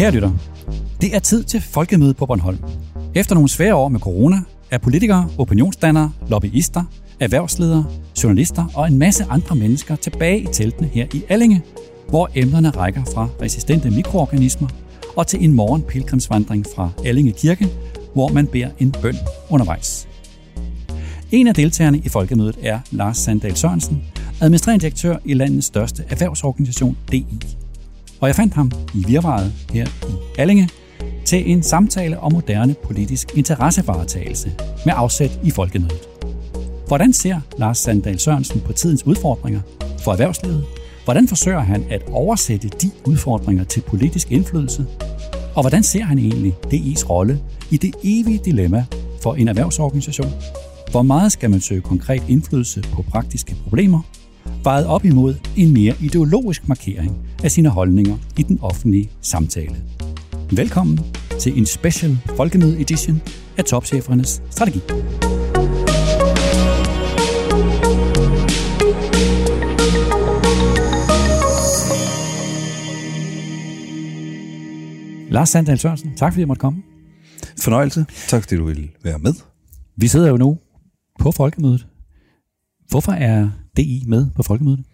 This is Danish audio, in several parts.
Kære lytter, det er tid til folkemøde på Bornholm. Efter nogle svære år med corona, er politikere, opinionsdannere, lobbyister, erhvervsledere, journalister og en masse andre mennesker tilbage i teltene her i Allinge, hvor emnerne rækker fra resistente mikroorganismer og til en morgen pilgrimsvandring fra Allinge Kirke, hvor man beder en bøn undervejs. En af deltagerne i folkemødet er Lars Sandal Sørensen, administrerende direktør i landets største erhvervsorganisation, DI. Og jeg fandt ham i virvaret her i Allinge til en samtale om moderne politisk interessevaretagelse med afsæt i folkemødet. Hvordan ser Lars Sandal Sørensen på tidens udfordringer for erhvervslivet? Hvordan forsøger han at oversætte de udfordringer til politisk indflydelse? Og hvordan ser han egentlig DI's rolle i det evige dilemma for en erhvervsorganisation? Hvor meget skal man søge konkret indflydelse på praktiske problemer, vejet op imod en mere ideologisk markering af sine holdninger i den offentlige samtale? Velkommen til en special folkemøde edition af Topchefernes Strategi. Lars Sandal Sørensen, tak fordi jeg måtte komme. Fornøjelse. Tak fordi du ville være med. Vi sidder jo nu på folkemødet. Hvorfor er DI med på folkemødet?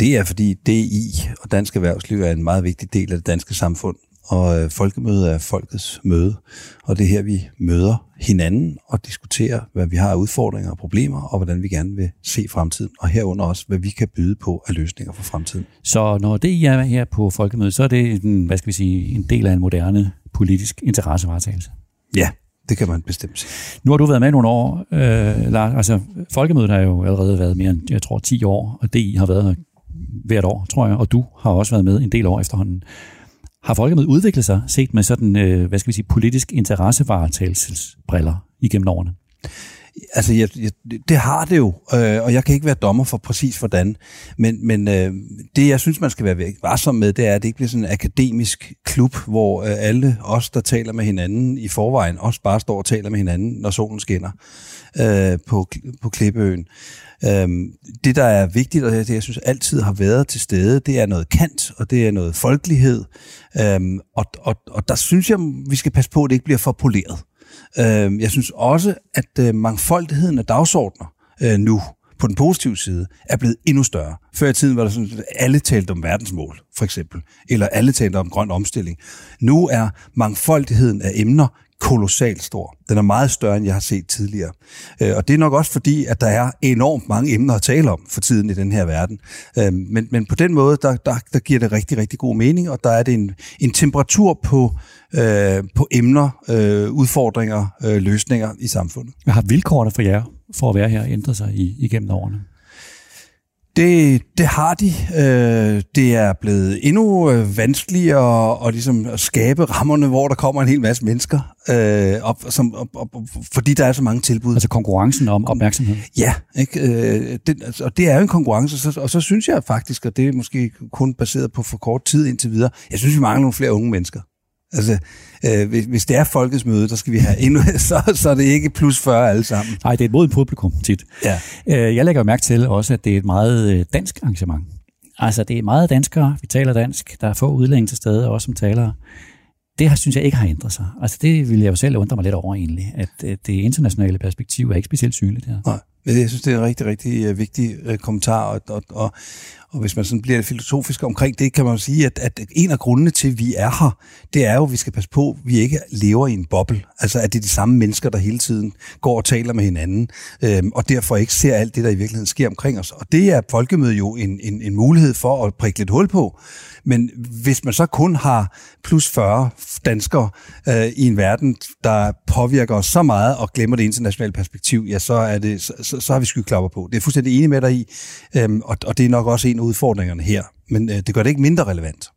Det er fordi DI og dansk erhvervsliv er en meget vigtig del af det danske samfund. Og øh, folkemødet er folkets møde, og det er her, vi møder hinanden og diskuterer, hvad vi har af udfordringer og problemer, og hvordan vi gerne vil se fremtiden, og herunder også, hvad vi kan byde på af løsninger for fremtiden. Så når det er her på folkemødet, så er det en, hvad skal vi sige, en del af en moderne politisk interessevaretagelse? Ja, det kan man bestemt sige. Nu har du været med nogle år, øh, Lars. Altså, folkemødet har jo allerede været mere end, jeg tror, 10 år, og DI har været her hvert år, tror jeg, og du har også været med en del år efterhånden. Har folkemødet udviklet sig, set med sådan, øh, hvad skal vi sige, politisk interessevaretagelsesbriller igennem årene? Altså, jeg, jeg, det har det jo, øh, og jeg kan ikke være dommer for præcis hvordan, men, men øh, det, jeg synes, man skal være varsom med, det er, at det ikke bliver sådan en akademisk klub, hvor øh, alle os, der taler med hinanden i forvejen, også bare står og taler med hinanden, når solen skinner øh, på, på Klippeøen. Øh, det, der er vigtigt, og det, jeg synes altid har været til stede, det er noget kant, og det er noget folkelighed. Øh, og, og, og der synes jeg, vi skal passe på, at det ikke bliver for poleret. Øh, jeg synes også, at øh, mangfoldigheden af dagsordner øh, nu, på den positive side, er blevet endnu større. Før i tiden var der sådan, at alle talte om verdensmål, for eksempel, eller alle talte om grøn omstilling. Nu er mangfoldigheden af emner kolossalt stor. Den er meget større, end jeg har set tidligere. Øh, og det er nok også fordi, at der er enormt mange emner at tale om for tiden i den her verden. Øh, men, men på den måde, der, der, der giver det rigtig, rigtig god mening, og der er det en, en temperatur på, øh, på emner, øh, udfordringer, øh, løsninger i samfundet. Hvad har vilkårene for jer for at være her ændret sig i, igennem årene? Det, det har de. Øh, det er blevet endnu øh, vanskeligere at, at, ligesom at skabe rammerne, hvor der kommer en hel masse mennesker, øh, op, som, op, op, fordi der er så mange tilbud. Altså konkurrencen om opmærksomhed? Ja, ikke? Øh, det, altså, og det er jo en konkurrence, så, og så synes jeg faktisk, og det er måske kun baseret på for kort tid indtil videre, jeg synes, vi mangler nogle flere unge mennesker. Altså, øh, hvis, hvis det er folkets møde, der skal vi have endnu, så, så er det ikke plus 40 alle sammen. Nej, det er et modigt publikum tit. Ja. Øh, jeg lægger mærke til også, at det er et meget øh, dansk arrangement. Altså, det er meget danskere, vi taler dansk, der er få udlændinge til stede, også som talere. Det her synes jeg ikke har ændret sig. Altså, det vil jeg jo selv undre mig lidt over egentlig, at det internationale perspektiv er ikke specielt synligt her. Nej. Jeg synes, det er en rigtig, rigtig vigtig kommentar, og, og, og, og hvis man sådan bliver filosofisk omkring det, kan man sige, at, at en af grundene til, at vi er her, det er jo, at vi skal passe på, at vi ikke lever i en boble. Altså, at det er de samme mennesker, der hele tiden går og taler med hinanden, øhm, og derfor ikke ser alt det, der i virkeligheden sker omkring os. Og det er folkemødet jo en, en, en mulighed for at prikke lidt hul på. Men hvis man så kun har plus 40 danskere øh, i en verden, der påvirker os så meget og glemmer det internationale perspektiv, ja, så, er det, så, så, så har vi skyklapper på. Det er fuldstændig enig med dig i, øhm, og, og det er nok også en af udfordringerne her. Men øh, det gør det ikke mindre relevant.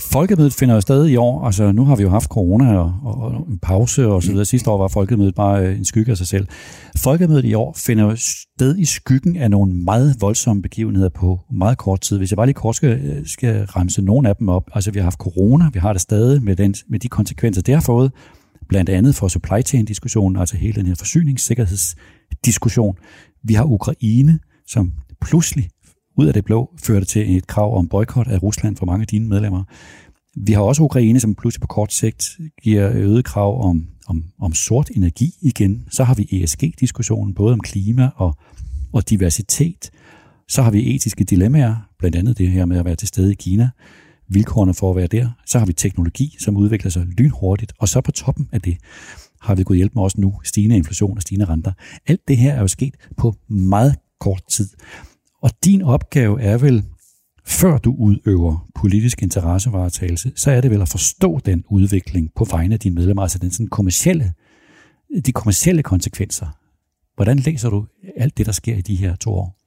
Folkemødet finder jo i år, altså nu har vi jo haft corona og, og, og en pause og så videre. Sidste år var Folkemødet bare øh, en skygge af sig selv. Folkemødet i år finder jo sted i skyggen af nogle meget voldsomme begivenheder på meget kort tid. Hvis jeg bare lige kort skal, øh, skal remse nogle af dem op. Altså vi har haft corona, vi har det stadig med, den, med de konsekvenser, det har fået. Blandt andet for supply chain-diskussionen, altså hele den her forsyningssikkerhedsdiskussion. Vi har Ukraine, som pludselig ud af det blå førte til et krav om boykot af Rusland for mange af dine medlemmer. Vi har også Ukraine, som pludselig på kort sigt giver øget krav om, om, om sort energi igen. Så har vi ESG-diskussionen, både om klima og, og diversitet. Så har vi etiske dilemmaer, blandt andet det her med at være til stede i Kina, vilkårene for at være der. Så har vi teknologi, som udvikler sig lynhurtigt, og så på toppen af det har vi gået hjælp med også nu stigende inflation og stigende renter. Alt det her er jo sket på meget kort tid. Og din opgave er vel, før du udøver politisk interessevaretagelse, så er det vel at forstå den udvikling på vegne af dine medlemmer, altså den sådan kommercielle, de kommercielle konsekvenser. Hvordan læser du alt det, der sker i de her to år?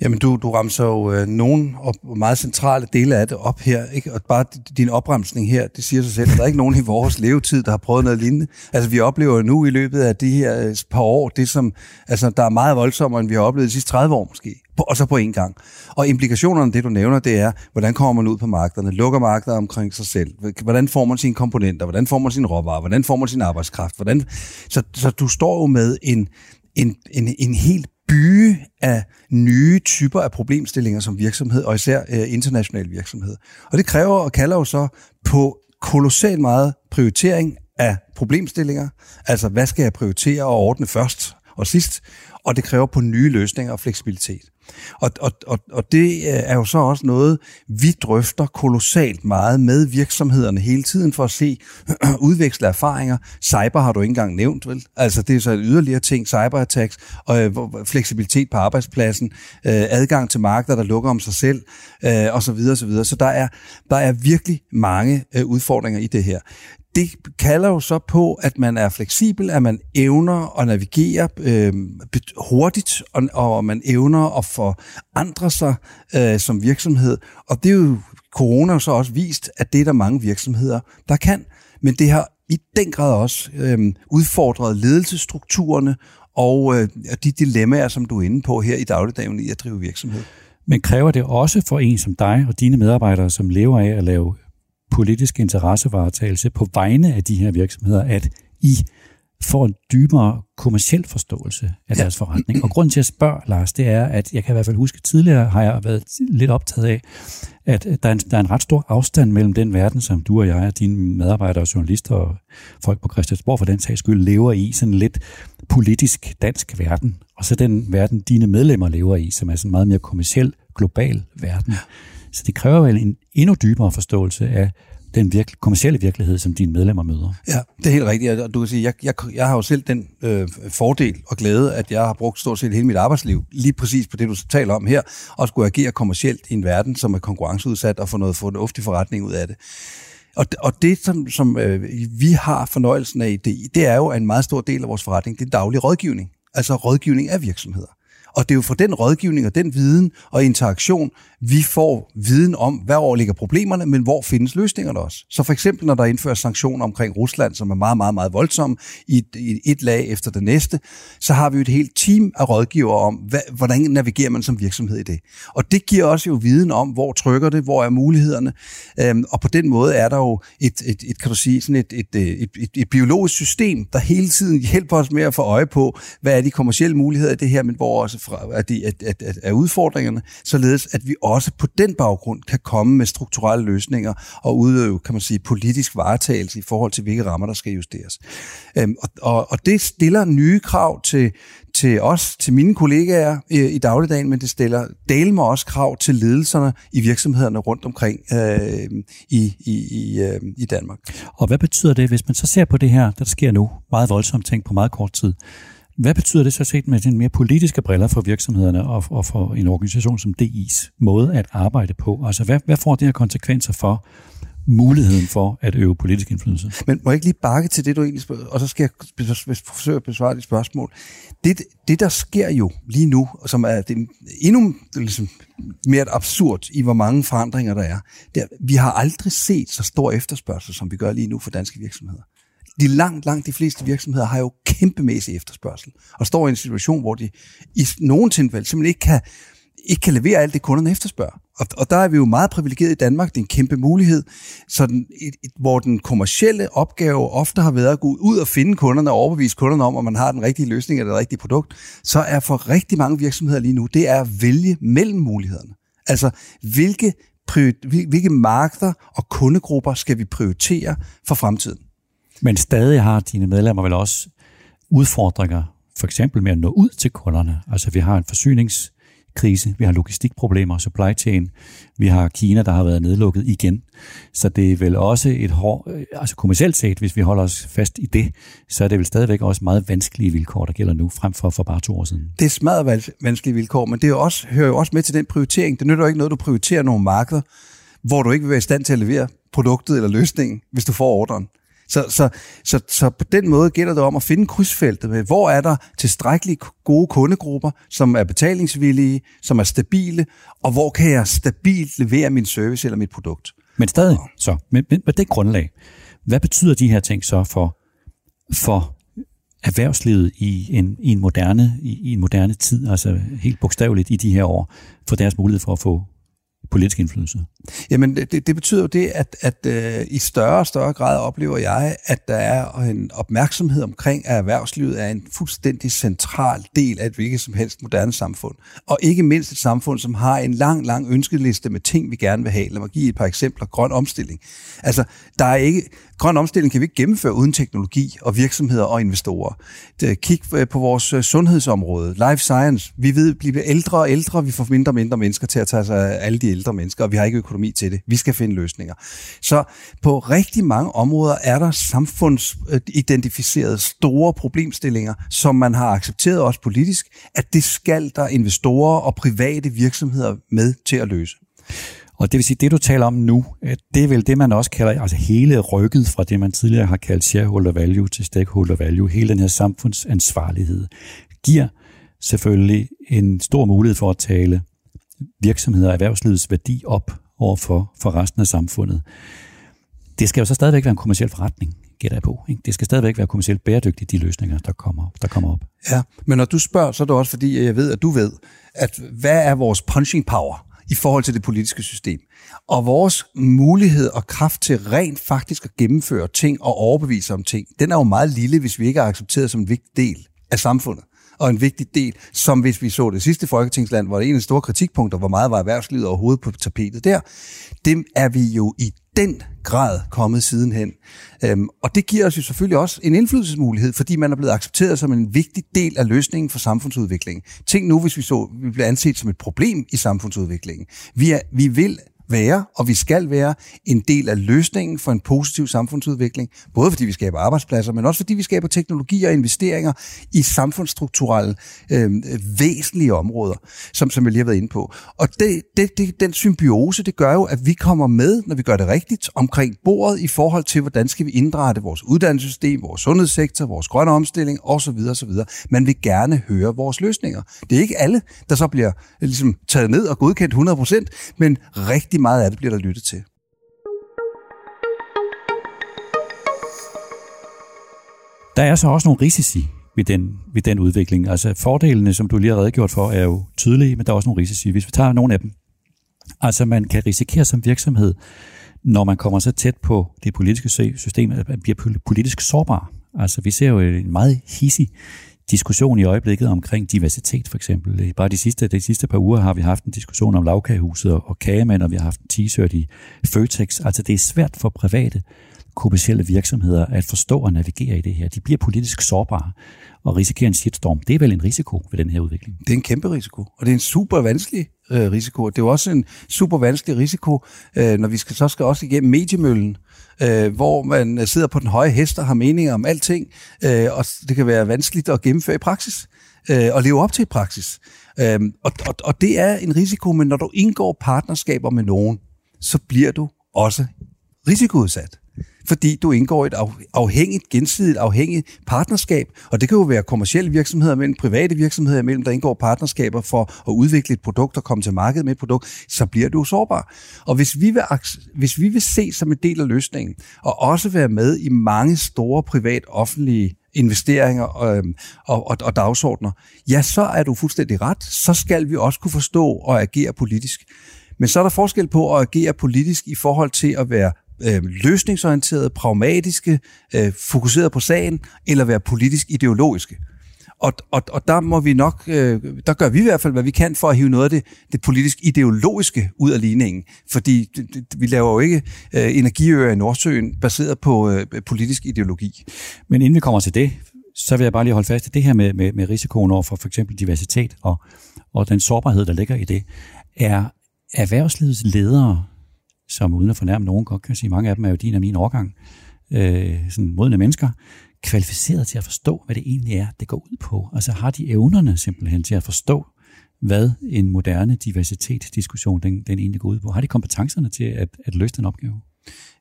Jamen, du, du ramser jo øh, nogle op, meget centrale dele af det op her, ikke? og bare din opremsning her, det siger sig selv, der er ikke nogen i vores levetid, der har prøvet noget lignende. Altså, vi oplever nu i løbet af de her øh, par år, det som, altså, der er meget voldsommere, end vi har oplevet de sidste 30 år måske, og så på en gang. Og implikationerne, det du nævner, det er, hvordan kommer man ud på markederne, lukker markeder omkring sig selv, hvordan får man sine komponenter, hvordan får man sin råvarer, hvordan får man sin arbejdskraft, hvordan... Så, så du står jo med en, en, en, en helt byge af nye typer af problemstillinger som virksomhed, og især øh, international virksomhed. Og det kræver og kalder jo så på kolossalt meget prioritering af problemstillinger. Altså, hvad skal jeg prioritere og ordne først og sidst? Og det kræver på nye løsninger og fleksibilitet. Og, og, og, og det øh, er jo så også noget, vi drøfter kolossalt meget med virksomhederne hele tiden for at se, udveksle erfaringer. Cyber har du ikke engang nævnt, vel? Altså det er så yderligere ting, cyberattacks, og øh, fleksibilitet på arbejdspladsen, øh, adgang til markeder, der lukker om sig selv, øh, og så videre, så videre. Så der er, der er virkelig mange øh, udfordringer i det her det kalder jo så på, at man er fleksibel, at man evner at navigere øh, hurtigt, og, og man evner at forandre sig øh, som virksomhed. Og det er jo corona så også vist, at det er der mange virksomheder, der kan. Men det har i den grad også øh, udfordret ledelsesstrukturerne og øh, de dilemmaer, som du er inde på her i dagligdagen i at drive virksomhed. Men kræver det også for en som dig og dine medarbejdere, som lever af at lave politisk interessevaretagelse på vegne af de her virksomheder, at I får en dybere kommersiel forståelse af deres forretning. Og grunden til at spørge, Lars, det er, at jeg kan i hvert fald huske, at tidligere har jeg været lidt optaget af, at der er, en, der er en ret stor afstand mellem den verden, som du og jeg, og dine medarbejdere og journalister og folk på Christiansborg for den sags skyld, lever i, sådan lidt politisk dansk verden, og så den verden, dine medlemmer lever i, som er sådan en meget mere kommersiel, global verden. Så det kræver vel en endnu dybere forståelse af den virke, kommersielle virkelighed, som dine medlemmer møder. Ja, det er helt rigtigt. Og du kan sige, jeg, jeg, jeg har jo selv den øh, fordel og glæde, at jeg har brugt stort set hele mit arbejdsliv lige præcis på det, du taler om her, og skulle agere kommercielt i en verden, som er konkurrenceudsat og få noget fornuftig forretning ud af det. Og, og det, som, som øh, vi har fornøjelsen af, det, det er jo en meget stor del af vores forretning, det er daglig rådgivning. Altså rådgivning af virksomheder. Og det er jo fra den rådgivning og den viden og interaktion, vi får viden om, hvor ligger problemerne, men hvor findes løsningerne også. Så for eksempel, når der indføres sanktioner omkring Rusland, som er meget, meget, meget voldsomme i et, i et lag efter det næste, så har vi jo et helt team af rådgivere om, hvad, hvordan navigerer man som virksomhed i det. Og det giver også jo viden om, hvor trykker det, hvor er mulighederne. Øhm, og på den måde er der jo et, et, et kan du sige, sådan et, et, øh, et, et, et biologisk system, der hele tiden hjælper os med at få øje på, hvad er de kommersielle muligheder i det her, men hvor også fra, er, de, er, er, er udfordringerne, således at vi også på den baggrund kan komme med strukturelle løsninger og udøve, kan man sige, politisk varetagelse i forhold til, hvilke rammer, der skal justeres. Øhm, og, og, og det stiller nye krav til, til os, til mine kollegaer i, i dagligdagen, men det stiller del med også krav til ledelserne i virksomhederne rundt omkring øh, i, i, i, øh, i Danmark. Og hvad betyder det, hvis man så ser på det her, der sker nu, meget voldsomt ting på meget kort tid? Hvad betyder det så set med den mere politiske briller for virksomhederne og, og for en organisation som DI's måde at arbejde på? Altså, hvad, hvad får det her konsekvenser for muligheden for at øve politisk indflydelse? Men må jeg ikke lige bakke til det, du egentlig spørger, og så skal jeg forsøge at besvare dit spørgsmål. Det, det, der sker jo lige nu, som er det, endnu ligesom, mere absurd i, hvor mange forandringer der er, det er, vi har aldrig set så stor efterspørgsel, som vi gør lige nu for danske virksomheder de langt, langt de fleste virksomheder har jo kæmpemæssig efterspørgsel, og står i en situation, hvor de i nogle tilfælde simpelthen ikke kan ikke kan levere alt det, kunderne efterspørger. Og, og der er vi jo meget privilegeret i Danmark. Det er en kæmpe mulighed, så den, et, et, hvor den kommercielle opgave ofte har været at gå ud og finde kunderne og overbevise kunderne om, at man har den rigtige løsning eller det rigtige produkt, så er for rigtig mange virksomheder lige nu, det er at vælge mellem mulighederne. Altså, hvilke, hvilke markeder og kundegrupper skal vi prioritere for fremtiden? Men stadig har dine medlemmer vel også udfordringer, for eksempel med at nå ud til kunderne. Altså vi har en forsyningskrise, vi har logistikproblemer, supply chain, vi har Kina, der har været nedlukket igen. Så det er vel også et hårdt, øh, altså kommercielt set, hvis vi holder os fast i det, så er det vel stadigvæk også meget vanskelige vilkår, der gælder nu, frem for for bare to år siden. Det er smadret vanskelige vilkår, men det er jo også, hører jo også med til den prioritering. Det nytter jo ikke noget, du prioriterer nogle markeder, hvor du ikke vil være i stand til at levere produktet eller løsningen, hvis du får ordren. Så, så, så, så på den måde gælder det om at finde krydsfeltet med, hvor er der tilstrækkeligt gode kundegrupper, som er betalingsvillige, som er stabile, og hvor kan jeg stabilt levere min service eller mit produkt. Men stadig, så, med, med, med det grundlag, hvad betyder de her ting så for, for erhvervslivet i en, i en moderne i, i en moderne tid, altså helt bogstaveligt i de her år, for deres mulighed for at få politisk indflydelse? Jamen, det, det betyder jo det, at, at øh, i større og større grad oplever jeg, at der er en opmærksomhed omkring, at erhvervslivet er en fuldstændig central del af et hvilket som helst moderne samfund. Og ikke mindst et samfund, som har en lang, lang ønskeliste med ting, vi gerne vil have. Lad mig give et par eksempler. Grøn omstilling. Altså, der er ikke, grøn omstilling kan vi ikke gennemføre uden teknologi og virksomheder og investorer. Kig øh, på vores øh, sundhedsområde, life science. Vi ved, at vi bliver ældre og ældre, vi får mindre og mindre mennesker til at tage sig af alle de ældre mennesker, og vi har ikke økonomi til det. Vi skal finde løsninger. Så på rigtig mange områder er der samfundsidentificerede store problemstillinger, som man har accepteret også politisk, at det skal der investorer og private virksomheder med til at løse. Og det vil sige, det du taler om nu, øh, det er vel det, man også kalder, altså hele rykket fra det, man tidligere har kaldt shareholder value til stakeholder value, hele den her samfundsansvarlighed, giver selvfølgelig en stor mulighed for at tale virksomheder og erhvervslivets værdi op over for, for resten af samfundet. Det skal jo så stadigvæk være en kommersiel forretning, gætter jeg på. Ikke? Det skal stadigvæk være kommersielt bæredygtigt, de løsninger, der kommer, der kommer op. Ja, men når du spørger, så er det også fordi, jeg ved, at du ved, at hvad er vores punching power? i forhold til det politiske system. Og vores mulighed og kraft til rent faktisk at gennemføre ting og overbevise om ting, den er jo meget lille, hvis vi ikke er accepteret som en vigtig del af samfundet og en vigtig del, som hvis vi så det sidste folketingsland, hvor det en af de store kritikpunkter, hvor meget var erhvervslivet overhovedet på tapetet der, dem er vi jo i den grad kommet sidenhen. Øhm, og det giver os jo selvfølgelig også en indflydelsesmulighed, fordi man er blevet accepteret som en vigtig del af løsningen for samfundsudviklingen. Tænk nu, hvis vi så, vi bliver anset som et problem i samfundsudviklingen. Vi, er, vi vil være, og vi skal være, en del af løsningen for en positiv samfundsudvikling. Både fordi vi skaber arbejdspladser, men også fordi vi skaber teknologi og investeringer i samfundsstrukturelle øh, væsentlige områder, som, som jeg lige har været inde på. Og det, det, det, den symbiose, det gør jo, at vi kommer med, når vi gør det rigtigt, omkring bordet i forhold til, hvordan skal vi indrette vores uddannelsessystem, vores sundhedssektor, vores grønne omstilling osv. osv. Man vil gerne høre vores løsninger. Det er ikke alle, der så bliver øh, ligesom, taget ned og godkendt 100%, men rigtig rigtig meget af det bliver der lyttet til. Der er så også nogle risici ved den, ved den udvikling. Altså fordelene, som du lige har redegjort for, er jo tydelige, men der er også nogle risici. Hvis vi tager nogle af dem. Altså man kan risikere som virksomhed, når man kommer så tæt på det politiske system, at man bliver politisk sårbar. Altså vi ser jo en meget hissig diskussion i øjeblikket omkring diversitet for eksempel. Bare de sidste, de sidste par uger har vi haft en diskussion om lavkagehuset og kagemænd, og vi har haft en t-shirt i Føtex. Altså det er svært for private kommersielle virksomheder at forstå og navigere i det her. De bliver politisk sårbare og risikere en shitstorm. Det er vel en risiko ved den her udvikling? Det er en kæmpe risiko, og det er en super vanskelig øh, risiko. Det er jo også en super vanskelig risiko, øh, når vi skal, så skal også igennem mediemøllen, øh, hvor man sidder på den høje hest og har meninger om alting, øh, og det kan være vanskeligt at gennemføre i praksis øh, og leve op til i praksis. Øh, og, og, og det er en risiko, men når du indgår partnerskaber med nogen, så bliver du også risikoudsat fordi du indgår i et afhængigt, gensidigt afhængigt partnerskab, og det kan jo være kommersielle virksomheder mellem private virksomheder imellem, der indgår partnerskaber for at udvikle et produkt og komme til markedet med et produkt, så bliver du sårbar. Og hvis vi vil, hvis vi vil se som en del af løsningen, og også være med i mange store privat-offentlige investeringer øhm, og, og, og dagsordner, ja, så er du fuldstændig ret. Så skal vi også kunne forstå og agere politisk. Men så er der forskel på at agere politisk i forhold til at være øh, løsningsorienterede, pragmatiske, øh, fokuseret på sagen, eller være politisk ideologiske. Og, og, og der må vi nok, øh, der gør vi i hvert fald, hvad vi kan for at hive noget af det, det politisk ideologiske ud af ligningen. Fordi vi laver jo ikke øh, energiøer i Nordsøen baseret på øh, politisk ideologi. Men inden vi kommer til det, så vil jeg bare lige holde fast i det her med, med, med risikoen over for for eksempel diversitet og, og den sårbarhed, der ligger i det. Er erhvervslivets ledere som uden at fornærme nogen godt kan sige, mange af dem er jo din og min årgang, øh, sådan modne mennesker, kvalificeret til at forstå, hvad det egentlig er, det går ud på. Altså har de evnerne simpelthen til at forstå, hvad en moderne diversitetsdiskussion den, den egentlig går ud på? Har de kompetencerne til at, at løse den opgave?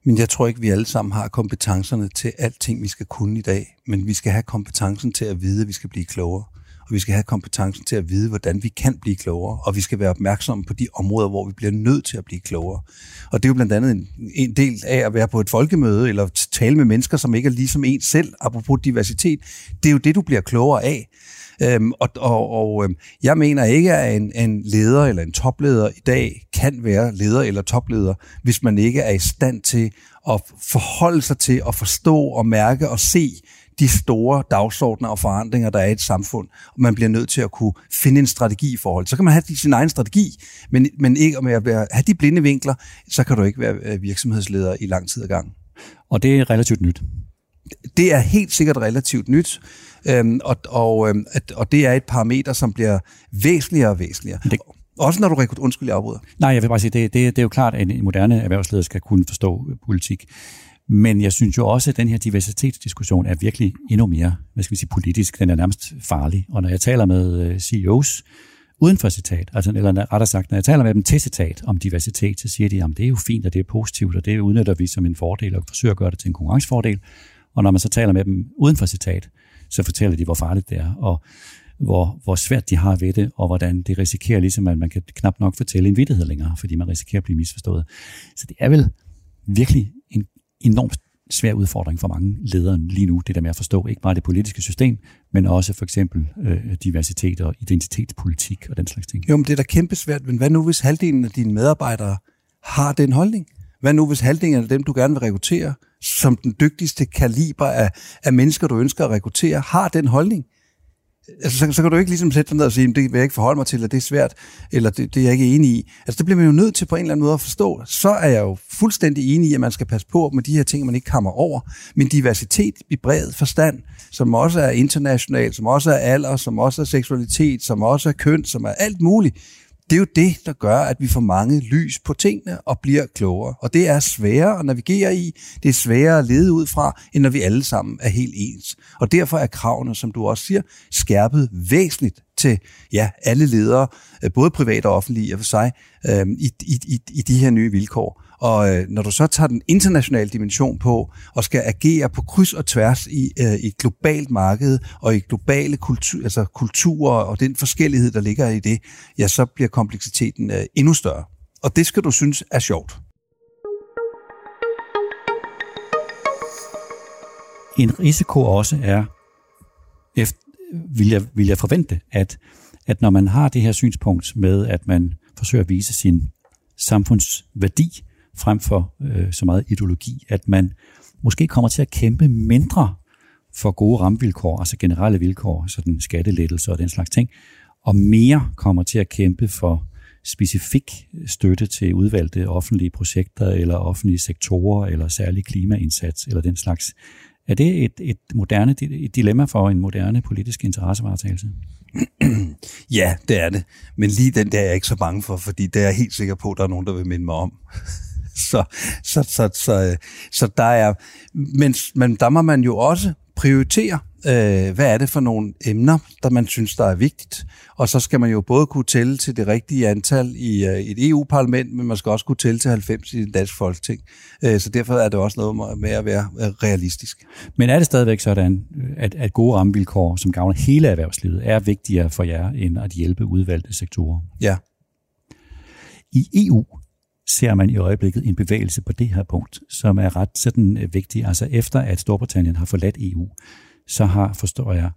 Men jeg tror ikke, vi alle sammen har kompetencerne til alting, vi skal kunne i dag. Men vi skal have kompetencen til at vide, at vi skal blive klogere og vi skal have kompetencen til at vide, hvordan vi kan blive klogere, og vi skal være opmærksomme på de områder, hvor vi bliver nødt til at blive klogere. Og det er jo blandt andet en, en del af at være på et folkemøde, eller tale med mennesker, som ikke er ligesom en selv, apropos diversitet. Det er jo det, du bliver klogere af. Øhm, og og, og øhm, jeg mener ikke, at en, en leder eller en topleder i dag kan være leder eller topleder, hvis man ikke er i stand til at forholde sig til at forstå og mærke og se de store dagsordner og forandringer, der er i et samfund, og man bliver nødt til at kunne finde en strategi i forhold. Så kan man have sin egen strategi, men, men ikke med at være, have de blinde vinkler, så kan du ikke være øh, virksomhedsleder i lang tid ad gang. Og det er relativt nyt. Det er helt sikkert relativt nyt, øhm, og, og, øhm, og det er et parameter, som bliver væsentligere og væsentligere. Det... Også når du rekrutterer, undskyld, jeg afbryder. Nej, jeg vil bare sige, det, det, det er jo klart, at en moderne erhvervsleder skal kunne forstå politik. Men jeg synes jo også, at den her diversitetsdiskussion er virkelig endnu mere, hvad skal vi sige, politisk. Den er nærmest farlig. Og når jeg taler med øh, CEOs uden for citat, altså, eller rettere sagt, når jeg taler med dem til citat om diversitet, så siger de, at det er jo fint, og det er positivt, og det udnytter vi som en fordel, og forsøger at gøre det til en konkurrencefordel. Og når man så taler med dem uden for citat, så fortæller de, hvor farligt det er, og hvor, hvor svært de har ved det, og hvordan det risikerer ligesom, at man kan knap nok fortælle en vidtighed længere, fordi man risikerer at blive misforstået. Så det er vel virkelig en enormt svær udfordring for mange ledere lige nu, det der med at forstå ikke bare det politiske system, men også for eksempel øh, diversitet og identitetspolitik og den slags ting. Jo, men det er da kæmpe svært, men hvad nu hvis halvdelen af dine medarbejdere har den holdning? Hvad nu hvis halvdelen af dem, du gerne vil rekruttere, som den dygtigste kaliber af, af mennesker, du ønsker at rekruttere, har den holdning? Altså, så, så kan du ikke ligesom sætte dig ned og sige, det vil jeg ikke forholde mig til, eller det er svært, eller det, det er jeg ikke enig i. Altså det bliver man jo nødt til på en eller anden måde at forstå. Så er jeg jo fuldstændig enig i, at man skal passe på med de her ting, man ikke kommer over. Men diversitet i bred forstand, som også er international, som også er alder, som også er seksualitet, som også er køn, som er alt muligt, det er jo det, der gør, at vi får mange lys på tingene og bliver klogere. Og det er sværere at navigere i, det er sværere at lede ud fra, end når vi alle sammen er helt ens. Og derfor er kravene, som du også siger, skærpet væsentligt til ja, alle ledere, både private og offentlige for sig, øh, i, i, i de her nye vilkår. Og øh, når du så tager den internationale dimension på, og skal agere på kryds og tværs i, øh, i et globalt marked, og i globale kultur, altså kulturer, og den forskellighed, der ligger i det, ja, så bliver kompleksiteten øh, endnu større. Og det skal du synes er sjovt. En risiko også er, efter, vil, jeg, vil jeg forvente, at, at når man har det her synspunkt med, at man forsøger at vise sin samfundsværdi, frem for øh, så meget ideologi, at man måske kommer til at kæmpe mindre for gode rammevilkår, altså generelle vilkår, sådan skattelettelser og den slags ting, og mere kommer til at kæmpe for specifik støtte til udvalgte offentlige projekter eller offentlige sektorer eller særlig klimaindsats eller den slags. Er det et, et moderne et dilemma for en moderne politisk interessevaretagelse? Ja, det er det. Men lige den der er jeg ikke så bange for, fordi det er jeg helt sikker på, at der er nogen, der vil minde mig om. så, så, så, så, så der er, men, men der må man jo også prioritere. øh, hvad er det for nogle emner, der man synes, der er vigtigt. Og så skal man jo både kunne tælle til det rigtige antal i øh, et EU-parlament, men man skal også kunne tælle til 90 i det danske folketing. Øh, så derfor er det også noget med at være øh, realistisk. Men er det stadigvæk sådan, at, at gode rammevilkår, som gavner hele erhvervslivet, er vigtigere for jer, end at hjælpe udvalgte sektorer? Ja. I EU ser man i øjeblikket en bevægelse på det her punkt, som er ret sådan øh, vigtig. Altså efter at Storbritannien har forladt EU, så har, forstår jeg,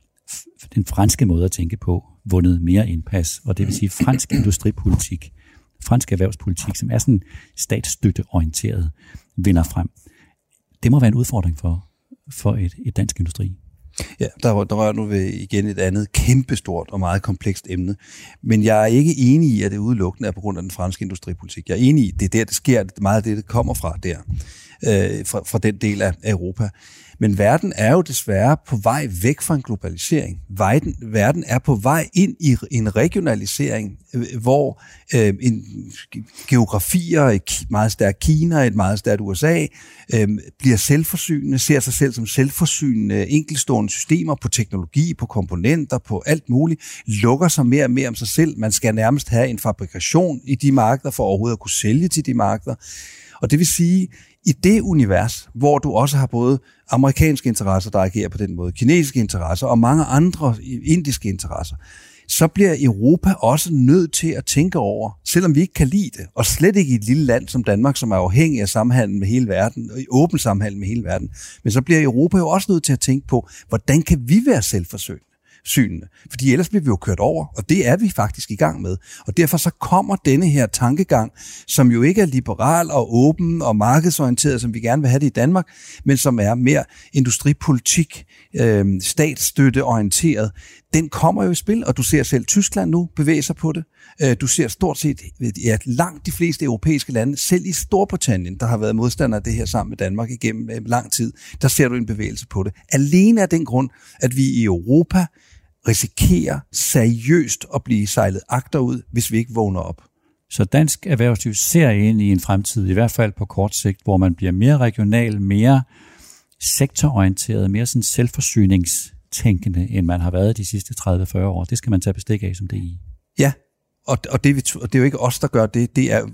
den franske måde at tænke på vundet mere indpas, og det vil sige fransk industripolitik, fransk erhvervspolitik, som er sådan statsstøtteorienteret, vinder frem. Det må være en udfordring for, for et, et dansk industri. Ja, der, der rører nu ved igen et andet kæmpestort og meget komplekst emne. Men jeg er ikke enig i, at det udelukkende er på grund af den franske industripolitik. Jeg er enig i, at det er der, det sker, meget af det, det kommer fra der, øh, fra, fra den del af Europa. Men verden er jo desværre på vej væk fra en globalisering. Verden, verden er på vej ind i en regionalisering, øh, hvor øh, en geografier, et meget stærkt Kina, et meget stærkt USA, øh, bliver selvforsynende, ser sig selv som selvforsynende enkelstående systemer på teknologi, på komponenter, på alt muligt, lukker sig mere og mere om sig selv. Man skal nærmest have en fabrikation i de markeder for overhovedet at kunne sælge til de markeder. Og det vil sige, i det univers, hvor du også har både amerikanske interesser, der agerer på den måde, kinesiske interesser og mange andre indiske interesser, så bliver Europa også nødt til at tænke over, selvom vi ikke kan lide det, og slet ikke i et lille land som Danmark, som er afhængig af samhandel med hele verden, og i åben samhandel med hele verden, men så bliver Europa jo også nødt til at tænke på, hvordan kan vi være selvforsøgende? Synene. Fordi ellers bliver vi jo kørt over, og det er vi faktisk i gang med. Og derfor så kommer denne her tankegang, som jo ikke er liberal og åben og markedsorienteret, som vi gerne vil have det i Danmark, men som er mere industripolitik, øh, statsstøtteorienteret, den kommer jo i spil, og du ser selv Tyskland nu bevæge sig på det. Øh, du ser stort set ja, langt de fleste europæiske lande, selv i Storbritannien, der har været modstander af det her sammen med Danmark igennem øh, lang tid, der ser du en bevægelse på det. Alene af den grund, at vi i Europa risikerer seriøst at blive sejlet agterud, hvis vi ikke vågner op. Så dansk erhvervsliv ser ind i en fremtid, i hvert fald på kort sigt, hvor man bliver mere regional, mere sektororienteret, mere sådan selvforsyningstænkende, end man har været de sidste 30-40 år. Det skal man tage bestik af som det i. Ja, og, og, det, og det er jo ikke os, der gør det. Det er,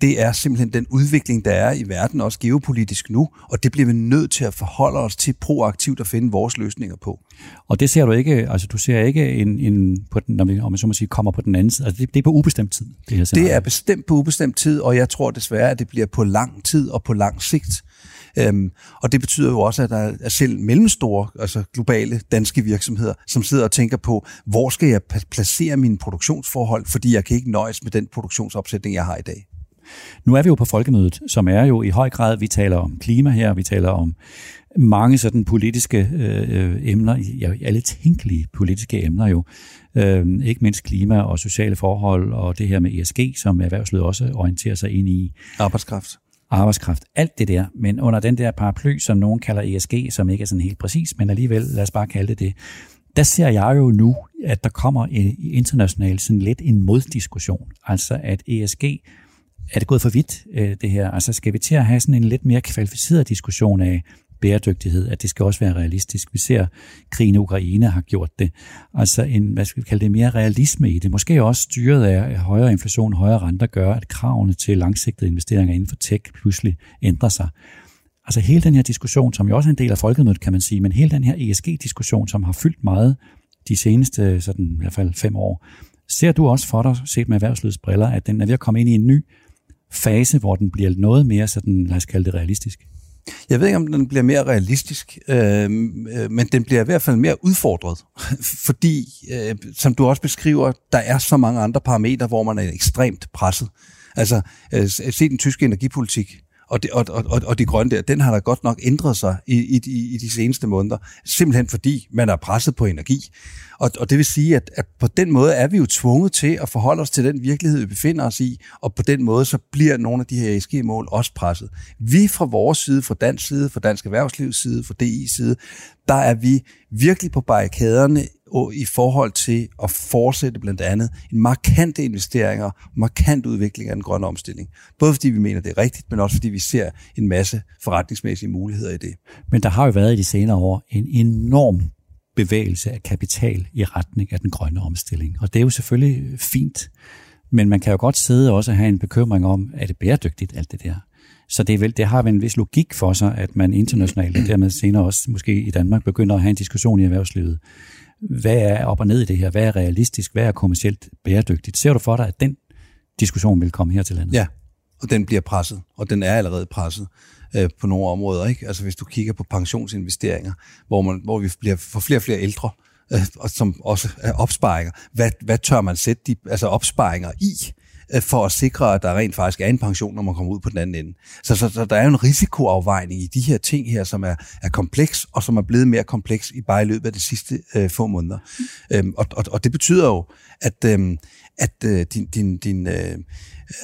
det er simpelthen den udvikling, der er i verden, også geopolitisk nu, og det bliver vi nødt til at forholde os til proaktivt at finde vores løsninger på. Og det ser du ikke, altså du ser ikke en, en på den, når vi, om man så må sige, kommer på den anden side. Altså det, det er på ubestemt tid, det her scenarie. Det er bestemt på ubestemt tid, og jeg tror desværre, at det bliver på lang tid og på lang sigt. Øhm, og det betyder jo også, at der er selv mellemstore, altså globale danske virksomheder, som sidder og tænker på, hvor skal jeg placere mine produktionsforhold, fordi jeg kan ikke nøjes med den produktionsopsætning, jeg har i dag. Nu er vi jo på folkemødet, som er jo i høj grad, vi taler om klima her, vi taler om mange sådan politiske øh, emner, ja, alle tænkelige politiske emner jo, øh, ikke mindst klima og sociale forhold og det her med ESG, som erhvervslivet også orienterer sig ind i. Arbejdskraft arbejdskraft, alt det der, men under den der paraply, som nogen kalder ESG, som ikke er sådan helt præcis, men alligevel, lad os bare kalde det det, der ser jeg jo nu, at der kommer internationalt sådan lidt en moddiskussion. Altså at ESG, er det gået for vidt, øh, det her? Altså skal vi til at have sådan en lidt mere kvalificeret diskussion af, bæredygtighed, at det skal også være realistisk. Vi ser, at krigen i Ukraine har gjort det. Altså en, hvad skal vi kalde det, mere realisme i det. Måske også styret af højere inflation, højere renter gør, at kravene til langsigtede investeringer inden for tech pludselig ændrer sig. Altså hele den her diskussion, som jo også er en del af folkemødet, kan man sige, men hele den her ESG-diskussion, som har fyldt meget de seneste, sådan i hvert fald fem år, ser du også for dig, set med erhvervslivets briller, at den er ved at komme ind i en ny fase, hvor den bliver noget mere sådan, lad os kalde det realistisk? Jeg ved ikke, om den bliver mere realistisk, øhm, øh, men den bliver i hvert fald mere udfordret, fordi, øh, som du også beskriver, der er så mange andre parametre, hvor man er ekstremt presset. Altså, øh, se den tyske energipolitik, og det, og, og, og det grønne der, den har da godt nok ændret sig i, i, i de seneste måneder, simpelthen fordi man er presset på energi. Og, og det vil sige, at, at på den måde er vi jo tvunget til at forholde os til den virkelighed, vi befinder os i, og på den måde så bliver nogle af de her ESG-mål også presset. Vi fra vores side, fra dansk side, fra dansk erhvervslivs side, fra DI side, der er vi virkelig på barrikaderne i forhold til at fortsætte blandt andet en markante investeringer, markant udvikling af den grønne omstilling. Både fordi vi mener, det er rigtigt, men også fordi vi ser en masse forretningsmæssige muligheder i det. Men der har jo været i de senere år en enorm bevægelse af kapital i retning af den grønne omstilling. Og det er jo selvfølgelig fint, men man kan jo godt sidde og også have en bekymring om, er det bæredygtigt, alt det der? Så det, er vel, det har vel en vis logik for sig, at man internationalt, og dermed senere også måske i Danmark, begynder at have en diskussion i erhvervslivet. Hvad er op og ned i det her? Hvad er realistisk? Hvad er kommercielt bæredygtigt? Ser du for dig, at den diskussion vil komme her til landet? Ja, og den bliver presset, og den er allerede presset øh, på nogle områder. Ikke? Altså hvis du kigger på pensionsinvesteringer, hvor, man, hvor vi bliver for flere og flere ældre, øh, som også er opsparinger. Hvad, hvad tør man sætte de altså opsparinger i? Øh, for at sikre, at der rent faktisk er en pension, når man kommer ud på den anden ende. Så, så, så der er jo en risikoafvejning i de her ting her, som er, er kompleks, og som er blevet mere kompleks i bare i løbet af de sidste øh, få måneder. Øhm, og, og, og det betyder jo, at, øh, at øh, din, din, din øh,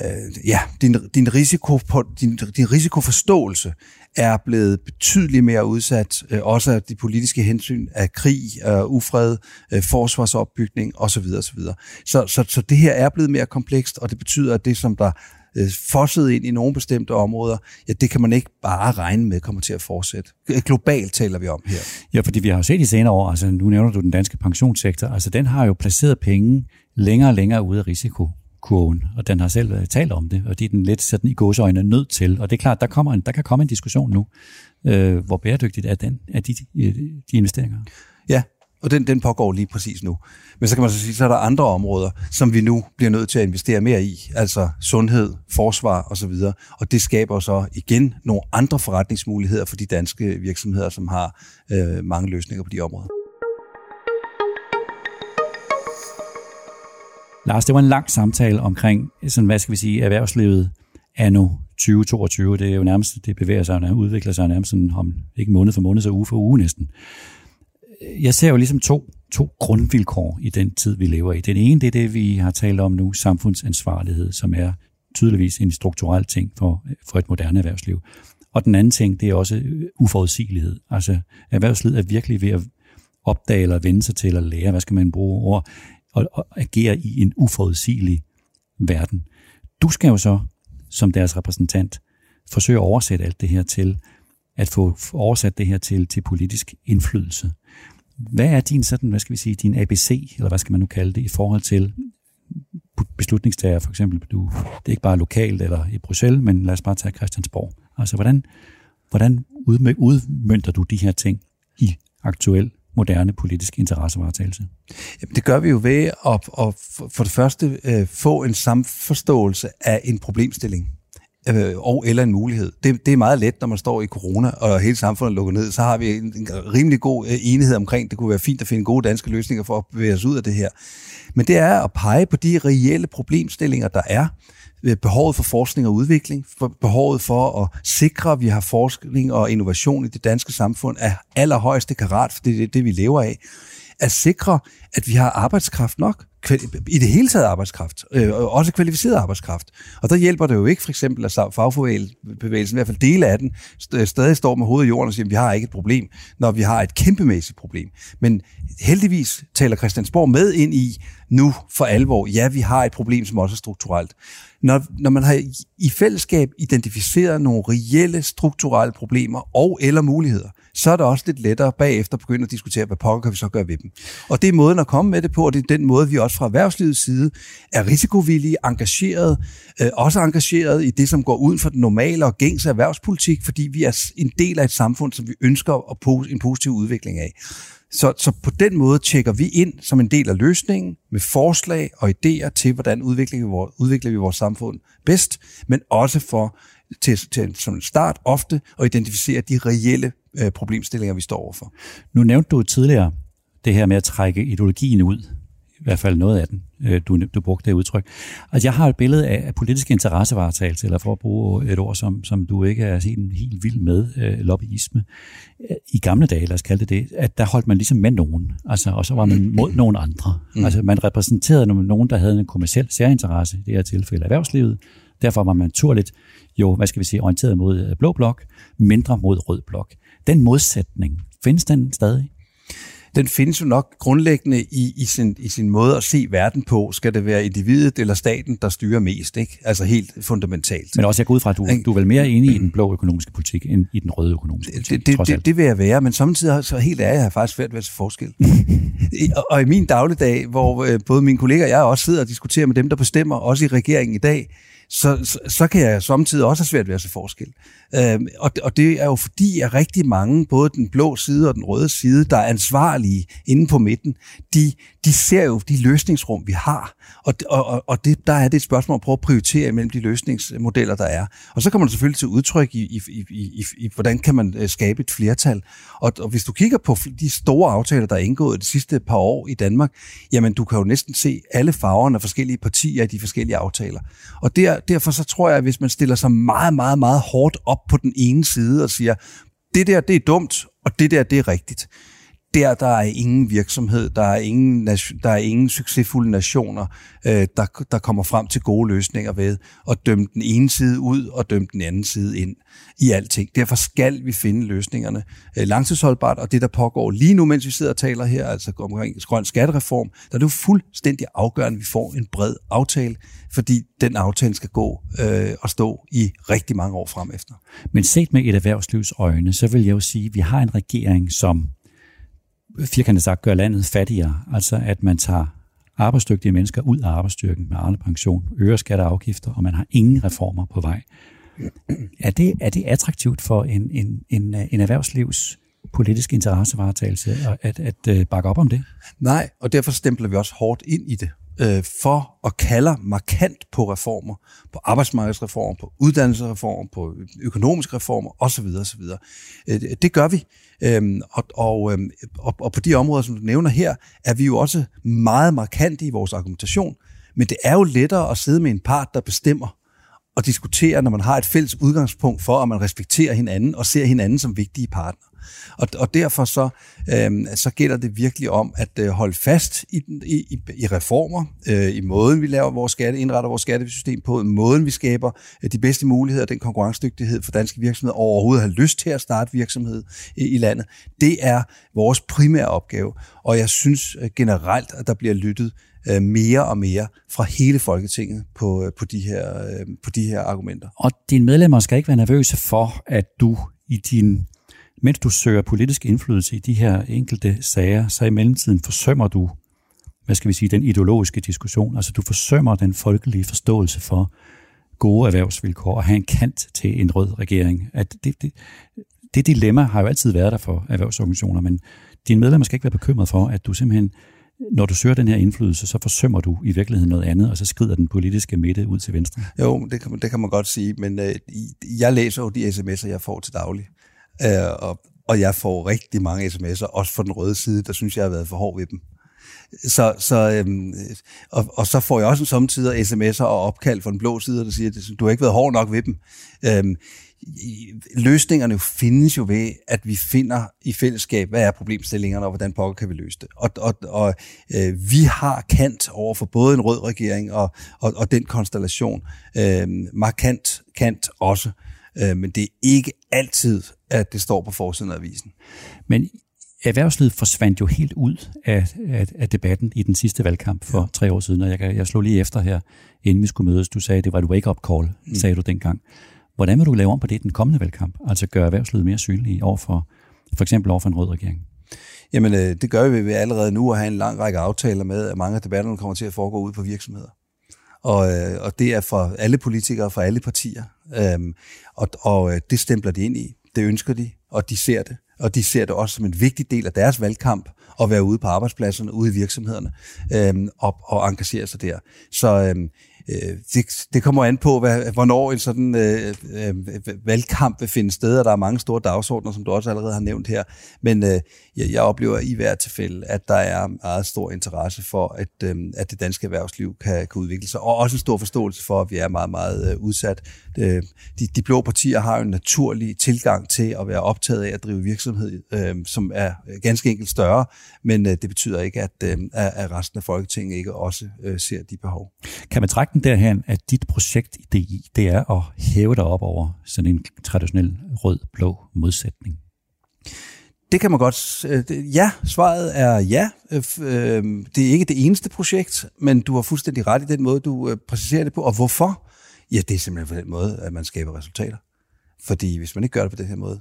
øh, ja, din, din, risiko på, din, din risikoforståelse er blevet betydeligt mere udsat, øh, også af de politiske hensyn af krig, øh, ufred, øh, forsvarsopbygning osv. osv. Så, så, så det her er blevet mere komplekst, og det betyder, at det, som der øh, fosset ind i nogle bestemte områder, ja, det kan man ikke bare regne med kommer til at fortsætte. Globalt taler vi om her. Ja, fordi vi har jo set i senere år, altså nu nævner du den danske pensionssektor, altså den har jo placeret penge længere og længere ude af risiko kurven, og den har selv øh, talt om det, og det er den lidt sådan i gåseøjne nødt til. Og det er klart, der, kommer en, der kan komme en diskussion nu, øh, hvor bæredygtigt er, den, er de, de, de investeringer. Ja, og den, den pågår lige præcis nu. Men så kan man så sige, så er der andre områder, som vi nu bliver nødt til at investere mere i, altså sundhed, forsvar osv. Og det skaber så igen nogle andre forretningsmuligheder for de danske virksomheder, som har øh, mange løsninger på de områder. Lars, det var en lang samtale omkring, sådan, hvad skal vi sige, erhvervslivet anno 2022. Det er jo nærmest, det bevæger sig og udvikler sig nærmest sådan om, ikke måned for måned, så uge for uge næsten. Jeg ser jo ligesom to, to grundvilkår i den tid, vi lever i. Den ene, det er det, vi har talt om nu, samfundsansvarlighed, som er tydeligvis en strukturel ting for, for et moderne erhvervsliv. Og den anden ting, det er også øh, uforudsigelighed. Altså, erhvervslivet er virkelig ved at opdage eller vende sig til at lære, hvad skal man bruge ord, og, og agere i en uforudsigelig verden. Du skal jo så, som deres repræsentant, forsøge at oversætte alt det her til, at få oversat det her til, til politisk indflydelse. Hvad er din sådan, hvad skal vi sige, din ABC, eller hvad skal man nu kalde det, i forhold til beslutningstager, for eksempel, du, det er ikke bare lokalt eller i Bruxelles, men lad os bare tage Christiansborg. Altså, hvordan, hvordan udmønter du de her ting i aktuel moderne politisk interessevaretagelse? Jamen, det gør vi jo ved at, at for det første øh, få en samforståelse af en problemstilling øh, og eller en mulighed. Det, det er meget let, når man står i corona, og hele samfundet er lukket ned, så har vi en, en rimelig god øh, enighed omkring, det kunne være fint at finde gode danske løsninger for at bevæge os ud af det her. Men det er at pege på de reelle problemstillinger, der er, øh, behovet for forskning og udvikling, for behovet for at sikre, at vi har forskning og innovation i det danske samfund af allerhøjeste karat, for det er det, vi lever af. At sikre, at vi har arbejdskraft nok, i det hele taget arbejdskraft, øh, også kvalificeret arbejdskraft. Og der hjælper det jo ikke for eksempel, at fagbevægelsen, i hvert fald dele af den, øh, stadig står med hovedet i jorden og siger, at vi har ikke et problem, når vi har et kæmpemæssigt problem. Men heldigvis taler Christiansborg med ind i nu for alvor, ja, vi har et problem, som også er strukturelt. Når, når man har i fællesskab identificeret nogle reelle strukturelle problemer og eller muligheder, så er det også lidt lettere bagefter at begynde at diskutere, hvad pokker kan vi så gøre ved dem. Og det er måden at komme med det på, og det er den måde, vi også fra erhvervslivets side er risikovillige, engageret, øh, også engageret i det, som går uden for den normale og gængse erhvervspolitik, fordi vi er en del af et samfund, som vi ønsker at pose en positiv udvikling af. Så, så på den måde tjekker vi ind som en del af løsningen med forslag og idéer til, hvordan udvikler vi vores, udvikler vi vores samfund bedst, men også for til, til som en start ofte at identificere de reelle øh, problemstillinger, vi står overfor. Nu nævnte du tidligere det her med at trække ideologien ud i hvert fald noget af den, øh, du, du brugte det udtryk. Altså, jeg har et billede af politisk interessevaretagelse, eller for at bruge et ord, som, som du ikke er helt, helt vild med, øh, lobbyisme. I gamle dage, lad os kalde det det, at der holdt man ligesom med nogen, altså, og så var man mod nogen andre. Mm. Altså, man repræsenterede nogen, der havde en kommersiel særinteresse, i det her tilfælde erhvervslivet. Derfor var man naturligt jo, hvad skal vi sige, orienteret mod øh, blå blok, mindre mod rød blok. Den modsætning, findes den stadig? Den findes jo nok grundlæggende i, i, sin, i sin måde at se verden på. Skal det være individet eller staten, der styrer mest? Ikke? Altså helt fundamentalt. Men også jeg går ud fra, at du, du er vel mere enig i den blå økonomiske politik, end i den røde økonomiske politik, det, det, det, det vil jeg være, men samtidig så helt ærligt, jeg har faktisk svært ved at se forskel. og, og i min dagligdag, hvor øh, både mine kolleger og jeg også sidder og diskuterer med dem, der bestemmer, også i regeringen i dag, så, så, så kan jeg samtidig også have svært ved at se forskel. Øhm, og, og det er jo fordi, at rigtig mange, både den blå side og den røde side, der er ansvarlige inde på midten, de, de ser jo de løsningsrum, vi har. Og, og, og det, der er det et spørgsmål at prøve at prioritere mellem de løsningsmodeller, der er. Og så kommer man selvfølgelig til udtryk i, i, i, i, i hvordan kan man øh, skabe et flertal. Og, og hvis du kigger på de store aftaler, der er indgået de sidste par år i Danmark, jamen du kan jo næsten se alle farverne af forskellige partier i de forskellige aftaler. Og der, derfor så tror jeg, at hvis man stiller sig meget, meget, meget hårdt op på den ene side og siger, det der, det er dumt, og det der, det er rigtigt, der, der er ingen virksomhed, der er ingen, der er ingen succesfulde nationer, øh, der, der kommer frem til gode løsninger ved at dømme den ene side ud og dømme den anden side ind i alting. Derfor skal vi finde løsningerne øh, langtidsholdbart, og det, der pågår lige nu, mens vi sidder og taler her, altså omkring grøn skattereform, der er det jo fuldstændig afgørende, at vi får en bred aftale, fordi den aftale skal gå øh, og stå i rigtig mange år frem efter. Men set med et erhvervslivs øjne, så vil jeg jo sige, at vi har en regering, som firkantet sagt gør landet fattigere. Altså at man tager arbejdsdygtige mennesker ud af arbejdsstyrken med Arne Pension, øger skatter og afgifter, og man har ingen reformer på vej. Er det, er det attraktivt for en, en, en, en erhvervslivs politisk interessevaretagelse at, at, at øh, bakke op om det? Nej, og derfor stempler vi også hårdt ind i det øh, for og kalder markant på reformer, på arbejdsmarkedsreformer, på uddannelsesreformer, på økonomiske reformer osv. osv. Øh, det gør vi, øhm, og, og, øhm, og, og på de områder, som du nævner her, er vi jo også meget markante i vores argumentation, men det er jo lettere at sidde med en part, der bestemmer, og diskutere, når man har et fælles udgangspunkt for, at man respekterer hinanden og ser hinanden som vigtige partner. Og, og derfor så, øh, så gælder det virkelig om at øh, holde fast i, i, i reformer, øh, i måden vi laver vores skatte, indretter vores skattesystem på, i måden vi skaber øh, de bedste muligheder, den konkurrencedygtighed for danske virksomheder, overhovedet har lyst til at starte virksomhed i, i landet. Det er vores primære opgave, og jeg synes øh, generelt, at der bliver lyttet øh, mere og mere fra hele Folketinget på, øh, på, de her, på de her argumenter. Og dine medlemmer skal ikke være nervøse for, at du i din mens du søger politisk indflydelse i de her enkelte sager, så i mellemtiden forsømmer du, hvad skal vi sige, den ideologiske diskussion. Altså du forsømmer den folkelige forståelse for gode erhvervsvilkår og have en kant til en rød regering. At det, det, det dilemma har jo altid været der for erhvervsorganisationer, men dine medlemmer skal ikke være bekymret for, at du simpelthen, når du søger den her indflydelse, så forsømmer du i virkeligheden noget andet, og så skrider den politiske midte ud til venstre. Jo, det kan, det kan man godt sige, men øh, jeg læser jo de sms'er, jeg får til daglig. Øh, og, og jeg får rigtig mange sms'er, også fra den røde side, der synes jeg har været for hård ved dem. Så, så, øhm, og, og så får jeg også samtidig sms'er og opkald fra den blå side, der siger, at du har ikke været hård nok ved dem. Øhm, løsningerne findes jo ved, at vi finder i fællesskab, hvad er problemstillingerne, og hvordan pokker kan vi løse det. Og, og, og øh, vi har kant over for både en rød regering og, og, og den konstellation. Øh, markant kant også. Øh, men det er ikke altid, at det står på forsiden af avisen. Men erhvervslivet forsvandt jo helt ud af, af, af debatten i den sidste valgkamp for ja. tre år siden, og jeg, jeg slog lige efter her, inden vi skulle mødes. Du sagde, at det var et wake-up call, mm. sagde du dengang. Hvordan vil du lave om på det i den kommende valgkamp? Altså gøre erhvervslivet mere synlige over for, for eksempel over for en rød regering? Jamen, øh, det gør vi ved allerede nu at have en lang række aftaler med, at mange af debatterne kommer til at foregå ud på virksomheder. Og, øh, og det er for alle politikere, for alle partier. Øhm, og og øh, det stempler de ind i. Det ønsker de, og de ser det. Og de ser det også som en vigtig del af deres valgkamp at være ude på arbejdspladserne, ude i virksomhederne øhm, og, og engagere sig der. Så øhm, øh, det, det kommer an på, hvad, hvornår en sådan øh, øh, øh, valgkamp vil finde sted, og der er mange store dagsordner, som du også allerede har nævnt her. Men øh, jeg, jeg oplever i hvert tilfælde, at der er meget stor interesse for, at, øh, at det danske erhvervsliv kan, kan udvikle sig, og også en stor forståelse for, at vi er meget, meget øh, udsat. De, de, de blå partier har jo en naturlig tilgang til at være optaget af at drive virksomhed, øh, som er ganske enkelt større, men øh, det betyder ikke, at, øh, at resten af Folketinget ikke også øh, ser de behov. Kan man trække den derhen, at dit projekt i DI, det er at hæve dig op over sådan en traditionel rød-blå modsætning? Det kan man godt... Øh, ja, svaret er ja. Øh, øh, det er ikke det eneste projekt, men du har fuldstændig ret i den måde, du præciserer det på. Og hvorfor? Ja, det er simpelthen på den måde, at man skaber resultater. Fordi hvis man ikke gør det på den her måde,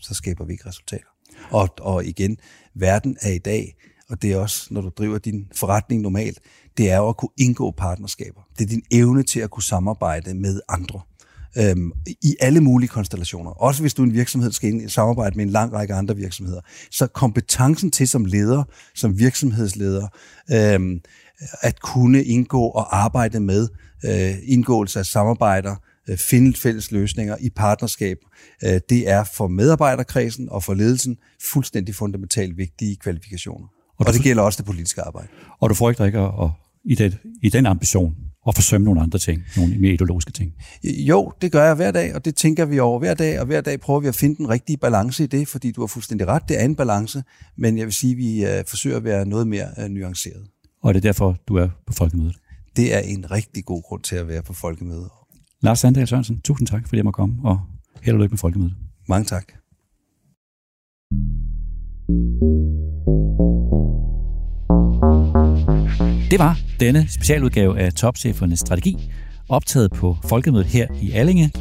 så skaber vi ikke resultater. Og, og igen, verden er i dag, og det er også, når du driver din forretning normalt, det er jo at kunne indgå partnerskaber. Det er din evne til at kunne samarbejde med andre øhm, i alle mulige konstellationer. Også hvis du en virksomhed, skal ind, samarbejde med en lang række andre virksomheder. Så kompetencen til som leder, som virksomhedsleder, øhm, at kunne indgå og arbejde med øh, indgåelse af samarbejder, øh, finde fælles løsninger i partnerskab, øh, det er for medarbejderkredsen og for ledelsen fuldstændig fundamentalt vigtige kvalifikationer. Og, og det gælder også det politiske arbejde. Og du frygter ikke at, at, i, det, i den ambition og forsømme nogle andre ting, nogle mere ideologiske ting? Jo, det gør jeg hver dag, og det tænker vi over hver dag, og hver dag prøver vi at finde den rigtige balance i det, fordi du har fuldstændig ret, det er en balance, men jeg vil sige, at vi uh, forsøger at være noget mere uh, nuanceret. Og er det derfor, du er på folkemødet? Det er en rigtig god grund til at være på folkemødet. Lars Sandal Sørensen, tusind tak, fordi jeg måtte komme, og held og lykke med folkemødet. Mange tak. Det var denne specialudgave af Topchefernes Strategi, optaget på Folkemødet her i Allinge,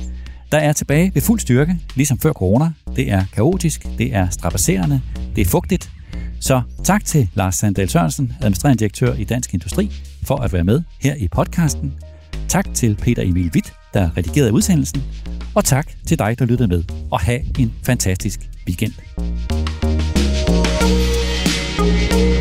der er tilbage ved fuld styrke, ligesom før corona. Det er kaotisk, det er strapasserende, det er fugtigt. Så tak til Lars Sandal Sørensen, administrerende direktør i Dansk Industri, for at være med her i podcasten. Tak til Peter Emil Witt, der redigerede udsendelsen. Og tak til dig, der lyttede med. Og have en fantastisk weekend. thank you